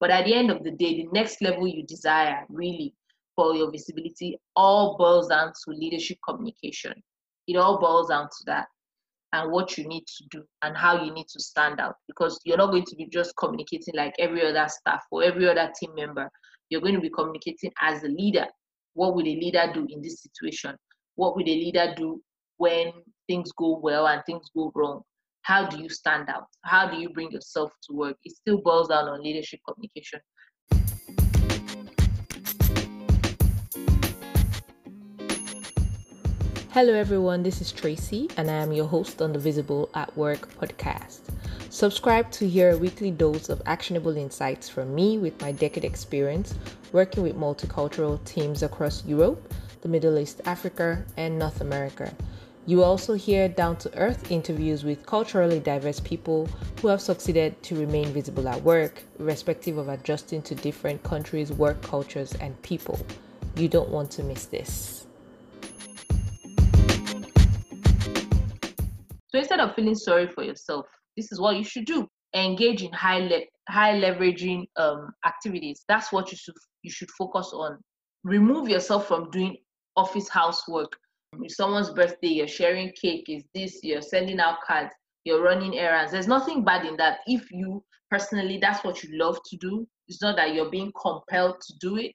But at the end of the day, the next level you desire really for your visibility all boils down to leadership communication. It all boils down to that and what you need to do and how you need to stand out because you're not going to be just communicating like every other staff or every other team member. You're going to be communicating as a leader. What would a leader do in this situation? What would a leader do when things go well and things go wrong? How do you stand out? How do you bring yourself to work? It still boils down on leadership communication. Hello, everyone. This is Tracy, and I am your host on the Visible at Work podcast. Subscribe to hear a weekly dose of actionable insights from me with my decade experience working with multicultural teams across Europe, the Middle East, Africa, and North America. You also hear down to earth interviews with culturally diverse people who have succeeded to remain visible at work, irrespective of adjusting to different countries' work cultures and people. You don't want to miss this. So instead of feeling sorry for yourself, this is what you should do. Engage in high le- high leveraging um, activities. That's what you should you should focus on. Remove yourself from doing office housework. Someone's birthday, you're sharing cake, is this, you're sending out cards, you're running errands. There's nothing bad in that. If you personally that's what you love to do, it's not that you're being compelled to do it.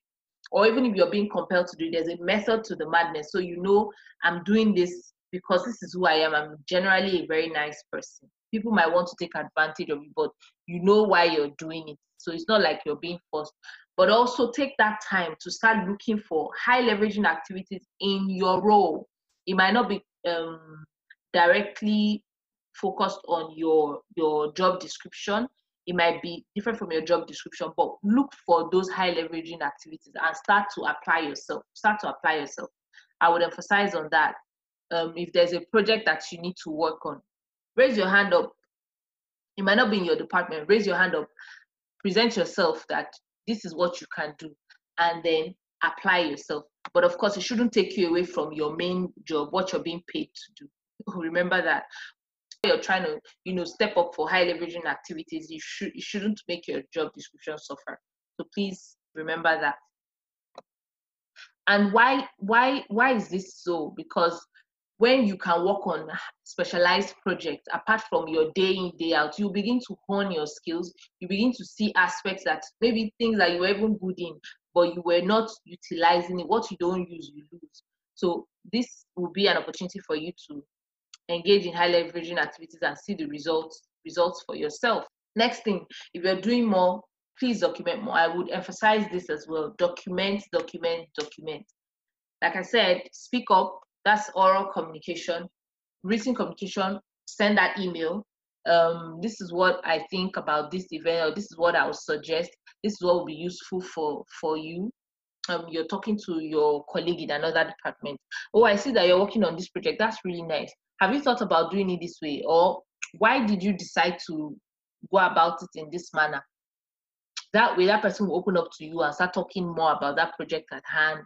Or even if you're being compelled to do it, there's a method to the madness. So you know I'm doing this because this is who I am. I'm generally a very nice person. People might want to take advantage of you, but you know why you're doing it. So it's not like you're being forced. But also take that time to start looking for high leveraging activities in your role. It might not be um, directly focused on your your job description. It might be different from your job description, but look for those high leveraging activities and start to apply yourself. Start to apply yourself. I would emphasize on that um, if there's a project that you need to work on, raise your hand up. It might not be in your department. Raise your hand up. Present yourself that this is what you can do, and then apply yourself. But of course, it shouldn't take you away from your main job, what you're being paid to do. Remember that you're trying to, you know, step up for high leveraging activities. You should, you shouldn't make your job description suffer. So please remember that. And why, why, why is this so? Because when you can work on specialized projects apart from your day in day out you begin to hone your skills. You begin to see aspects that maybe things that you were even good in but you were not utilizing it. What you don't use you lose. So this will be an opportunity for you to engage in high leveraging activities and see the results results for yourself. Next thing if you're doing more please document more. I would emphasize this as well. Document document document. Like i said speak up that's oral communication. Written communication, send that email. Um, this is what I think about this event, or this is what I would suggest. This is what will be useful for for you. Um, you're talking to your colleague in another department. Oh, I see that you're working on this project. That's really nice. Have you thought about doing it this way, or why did you decide to go about it in this manner? That way, that person will open up to you and start talking more about that project at hand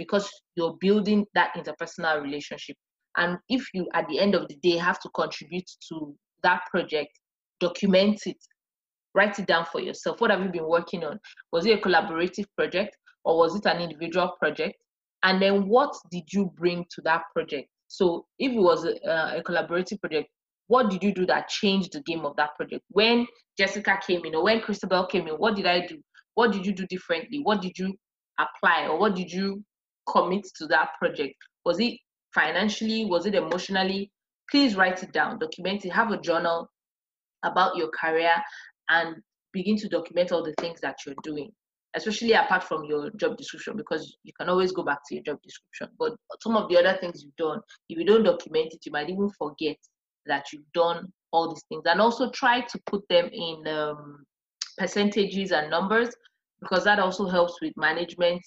because you're building that interpersonal relationship. And if you, at the end of the day, have to contribute to that project, document it, write it down for yourself. What have you been working on? Was it a collaborative project or was it an individual project? And then what did you bring to that project? So if it was a, a collaborative project, what did you do that changed the game of that project? When Jessica came in or when Christabel came in, what did I do? What did you do differently? What did you apply or what did you commit to that project? Was it financially? Was it emotionally? Please write it down, document it, have a journal about your career and begin to document all the things that you're doing, especially apart from your job description, because you can always go back to your job description. But some of the other things you've done, if you don't document it, you might even forget that you've done all these things. And also try to put them in um, percentages and numbers because that also helps with management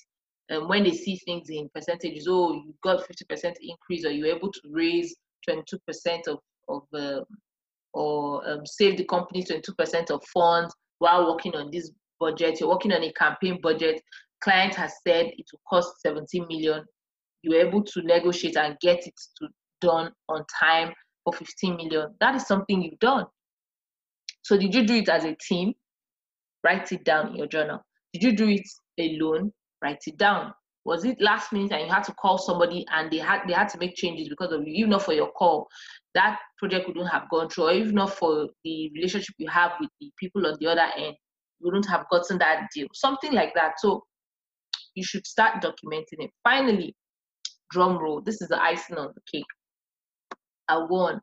um, when they see things in percentages, oh, you got 50% increase, or you're able to raise 22% of, of uh, or um, save the company 22% of funds while working on this budget. You're working on a campaign budget. Client has said it will cost 17 million. You're able to negotiate and get it to done on time for 15 million. That is something you've done. So did you do it as a team? Write it down in your journal. Did you do it alone? Write it down. Was it last minute and you had to call somebody and they had they had to make changes because of you, even not for your call, that project wouldn't have gone through, or even not for the relationship you have with the people on the other end, you wouldn't have gotten that deal. Something like that. So you should start documenting it. Finally, drum roll. This is the icing on the cake. I won.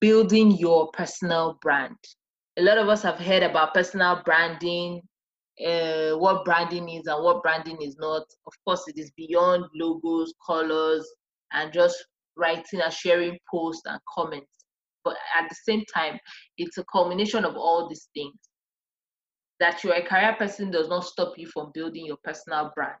building your personal brand. A lot of us have heard about personal branding, uh, what branding is and what branding is not. Of course, it is beyond logos, colors, and just writing and sharing posts and comments. But at the same time, it's a culmination of all these things. That you're a career person does not stop you from building your personal brand.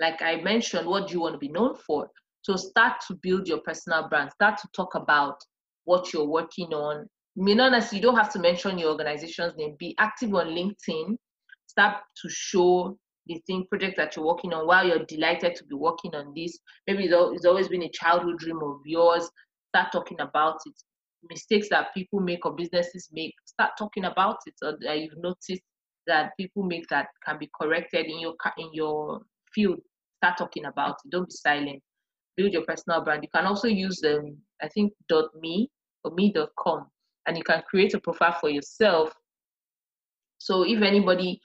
Like I mentioned, what do you want to be known for? So start to build your personal brand. Start to talk about what you're working on. I mean, honestly, you don't have to mention your organization's name. Be active on LinkedIn start to show the thing project that you're working on while you're delighted to be working on this. Maybe it's always been a childhood dream of yours. Start talking about it. Mistakes that people make or businesses make start talking about it or that you've noticed that people make that can be corrected in your in your field. Start talking about it. Don't be silent. Build your personal brand. You can also use um i think dot me or me.com and you can create a profile for yourself. So if anybody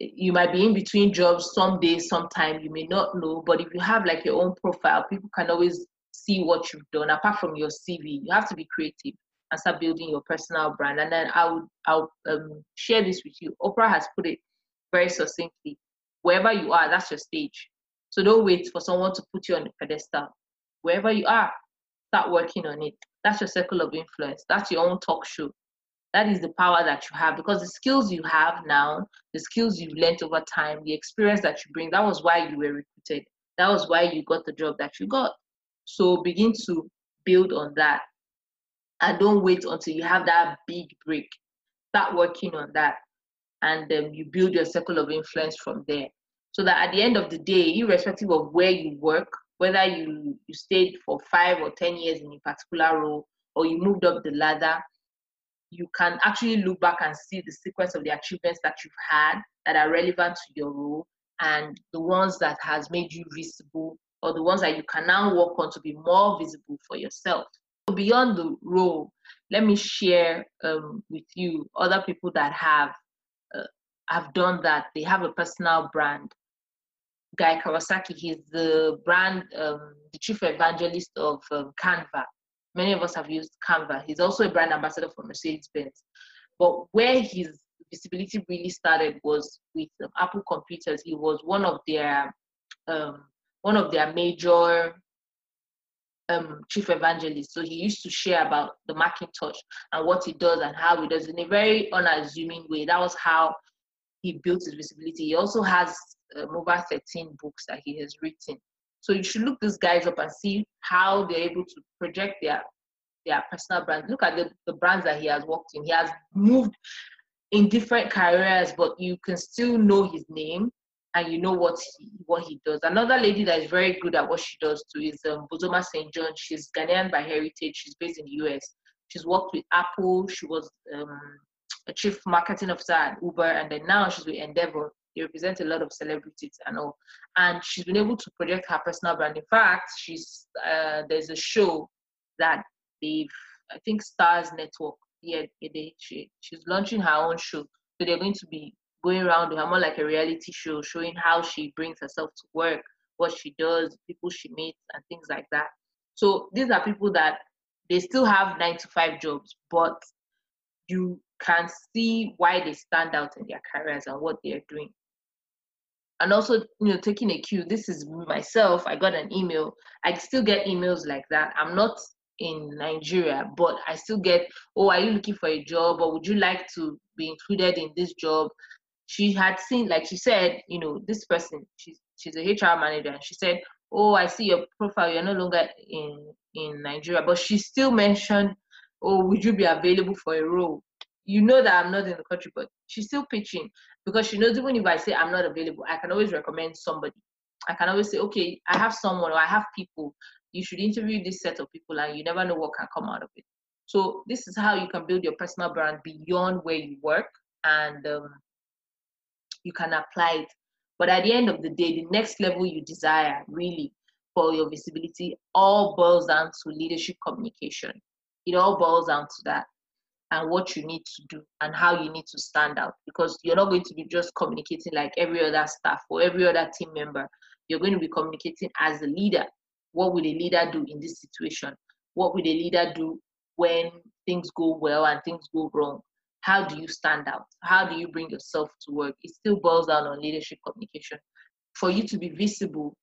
you might be in between jobs some days sometime you may not know but if you have like your own profile people can always see what you've done. Apart from your cv you have to be creative and start building your personal brand. And then i would i'll um, share this with you. Oprah has put it very succinctly wherever you are that's your stage. So don't wait for someone to put you on the pedestal. Wherever you are start working on it. That's your circle of influence. That's your own talk show that is the power that you have because the skills you have now, the skills you've learned over time, the experience that you bring, that was why you were recruited. That was why you got the job that you got. So begin to build on that. And don't wait until you have that big break. Start working on that. And then you build your circle of influence from there. So that at the end of the day, irrespective of where you work, whether you, you stayed for five or 10 years in a particular role, or you moved up the ladder, you can actually look back and see the sequence of the achievements that you've had that are relevant to your role and the ones that has made you visible or the ones that you can now work on to be more visible for yourself. Beyond the role, let me share um, with you other people that have uh, have done that. They have a personal brand. Guy Kawasaki, he's the brand, um, the chief evangelist of um, Canva. Many of us have used Canva. He's also a brand ambassador for Mercedes Benz. But where his visibility really started was with um, Apple computers. He was one of their um, one of their major um, chief evangelists. So he used to share about the Macintosh and what he does and how he does in a very unassuming way. That was how he built his visibility. He also has um, over 13 books that he has written. So you should look these guys up and see how they're able to project their their personal brand. Look at the, the brands that he has worked in. He has moved in different careers, but you can still know his name and you know what he what he does. Another lady that is very good at what she does too is um, Bozoma St. John. She's Ghanaian by heritage. She's based in the US. She's worked with Apple. She was um, a chief marketing officer at Uber, and then now she's with Endeavor. They represent a lot of celebrities and all. And she's been able to project her personal brand. In fact, she's uh, there's a show that they've, I think Stars Network, yeah, they, she, she's launching her own show. So they're going to be going around her more like a reality show, showing how she brings herself to work, what she does, people she meets, and things like that. So these are people that they still have nine to five jobs, but you can see why they stand out in their careers and what they're doing and also you know taking a cue this is myself i got an email. I still get emails like that. I'm not in nigeria but i still get oh are you looking for a job? Or would you like to be included in this job? She had seen like she said you know this person she's she's a hr manager and she said oh i see your profile. You're no longer in in nigeria. But she still mentioned oh would you be available for a role you know that i'm not in the country but she's still pitching because she knows even if I say I'm not available, I can always recommend somebody. I can always say, okay, I have someone or I have people. You should interview this set of people, and you never know what can come out of it. So this is how you can build your personal brand beyond where you work, and um, you can apply it. But at the end of the day, the next level you desire really for your visibility all boils down to leadership communication. It all boils down to that and what you need to do and how you need to stand out because you're not going to be just communicating like every other staff or every other team member. You're going to be communicating as a leader. What would a leader do in this situation? What would a leader do when things go well and things go wrong? How do you stand out? How do you bring yourself to work? It still boils down on leadership communication. For you to be visible,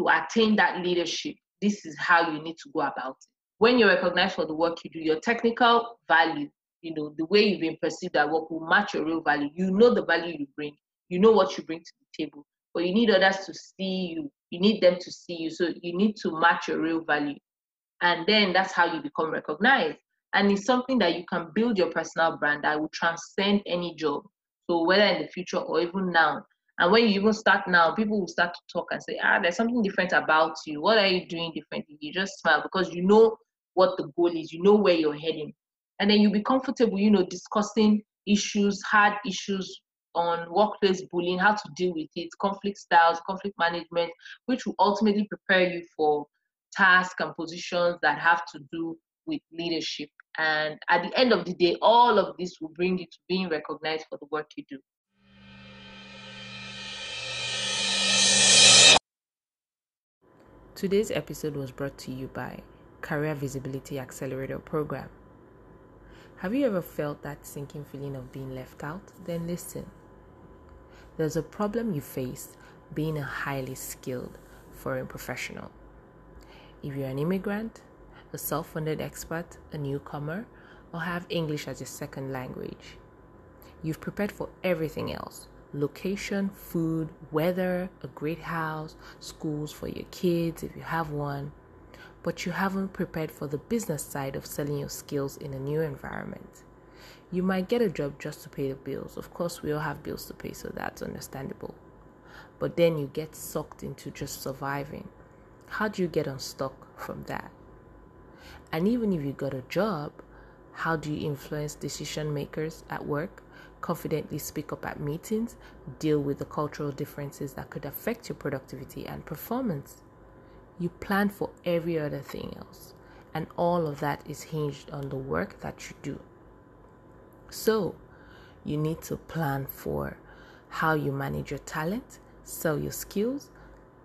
to attain that leadership, this is how you need to go about it. When you're recognized for the work you do, your technical value, you know, the way you've been perceived at work will match your real value. You know the value you bring, you know what you bring to the table, but you need others to see you. You need them to see you. So you need to match your real value. And then that's how you become recognized. And it's something that you can build your personal brand that will transcend any job. So whether in the future or even now, and when you even start now, people will start to talk and say, ah, there's something different about you. What are you doing differently? You just smile because you know what the goal is, you know where you're heading. And then you'll be comfortable, you know, discussing issues, hard issues on workplace bullying, how to deal with it, conflict styles, conflict management, which will ultimately prepare you for tasks and positions that have to do with leadership. And at the end of the day, all of this will bring you to being recognized for the work you do. Today's episode was brought to you by Career Visibility Accelerator Program. Have you ever felt that sinking feeling of being left out? Then listen. There's a problem you face being a highly skilled foreign professional. If you're an immigrant, a self funded expert, a newcomer, or have English as your second language, you've prepared for everything else location, food, weather, a great house, schools for your kids if you have one, but you haven't prepared for the business side of selling your skills in a new environment. You might get a job just to pay the bills. Of course, we all have bills to pay, so that's understandable. But then you get sucked into just surviving. How do you get unstuck from that? And even if you got a job, how do you influence decision makers at work confidently speak up at meetings, deal with the cultural differences that could affect your productivity and performance. You plan for every other thing else, and all of that is hinged on the work that you do. So, you need to plan for how you manage your talent, sell your skills,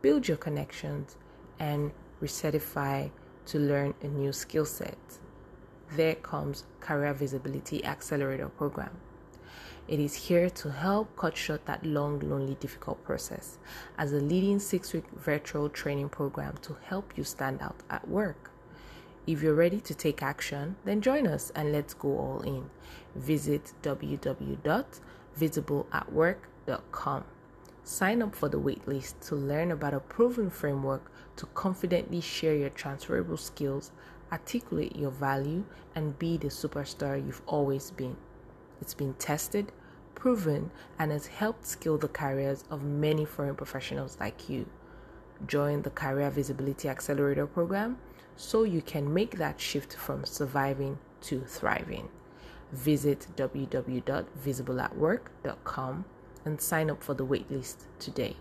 build your connections, and recertify to learn a new skill set. There comes Career Visibility Accelerator Program. It is here to help cut short that long, lonely, difficult process as a leading six week virtual training program to help you stand out at work. If you're ready to take action, then join us and let's go all in. Visit www.visibleatwork.com. Sign up for the waitlist to learn about a proven framework to confidently share your transferable skills, articulate your value, and be the superstar you've always been. It's been tested, proven, and has helped scale the careers of many foreign professionals like you. Join the Career Visibility Accelerator program so you can make that shift from surviving to thriving. Visit www.visibleatwork.com and sign up for the waitlist today.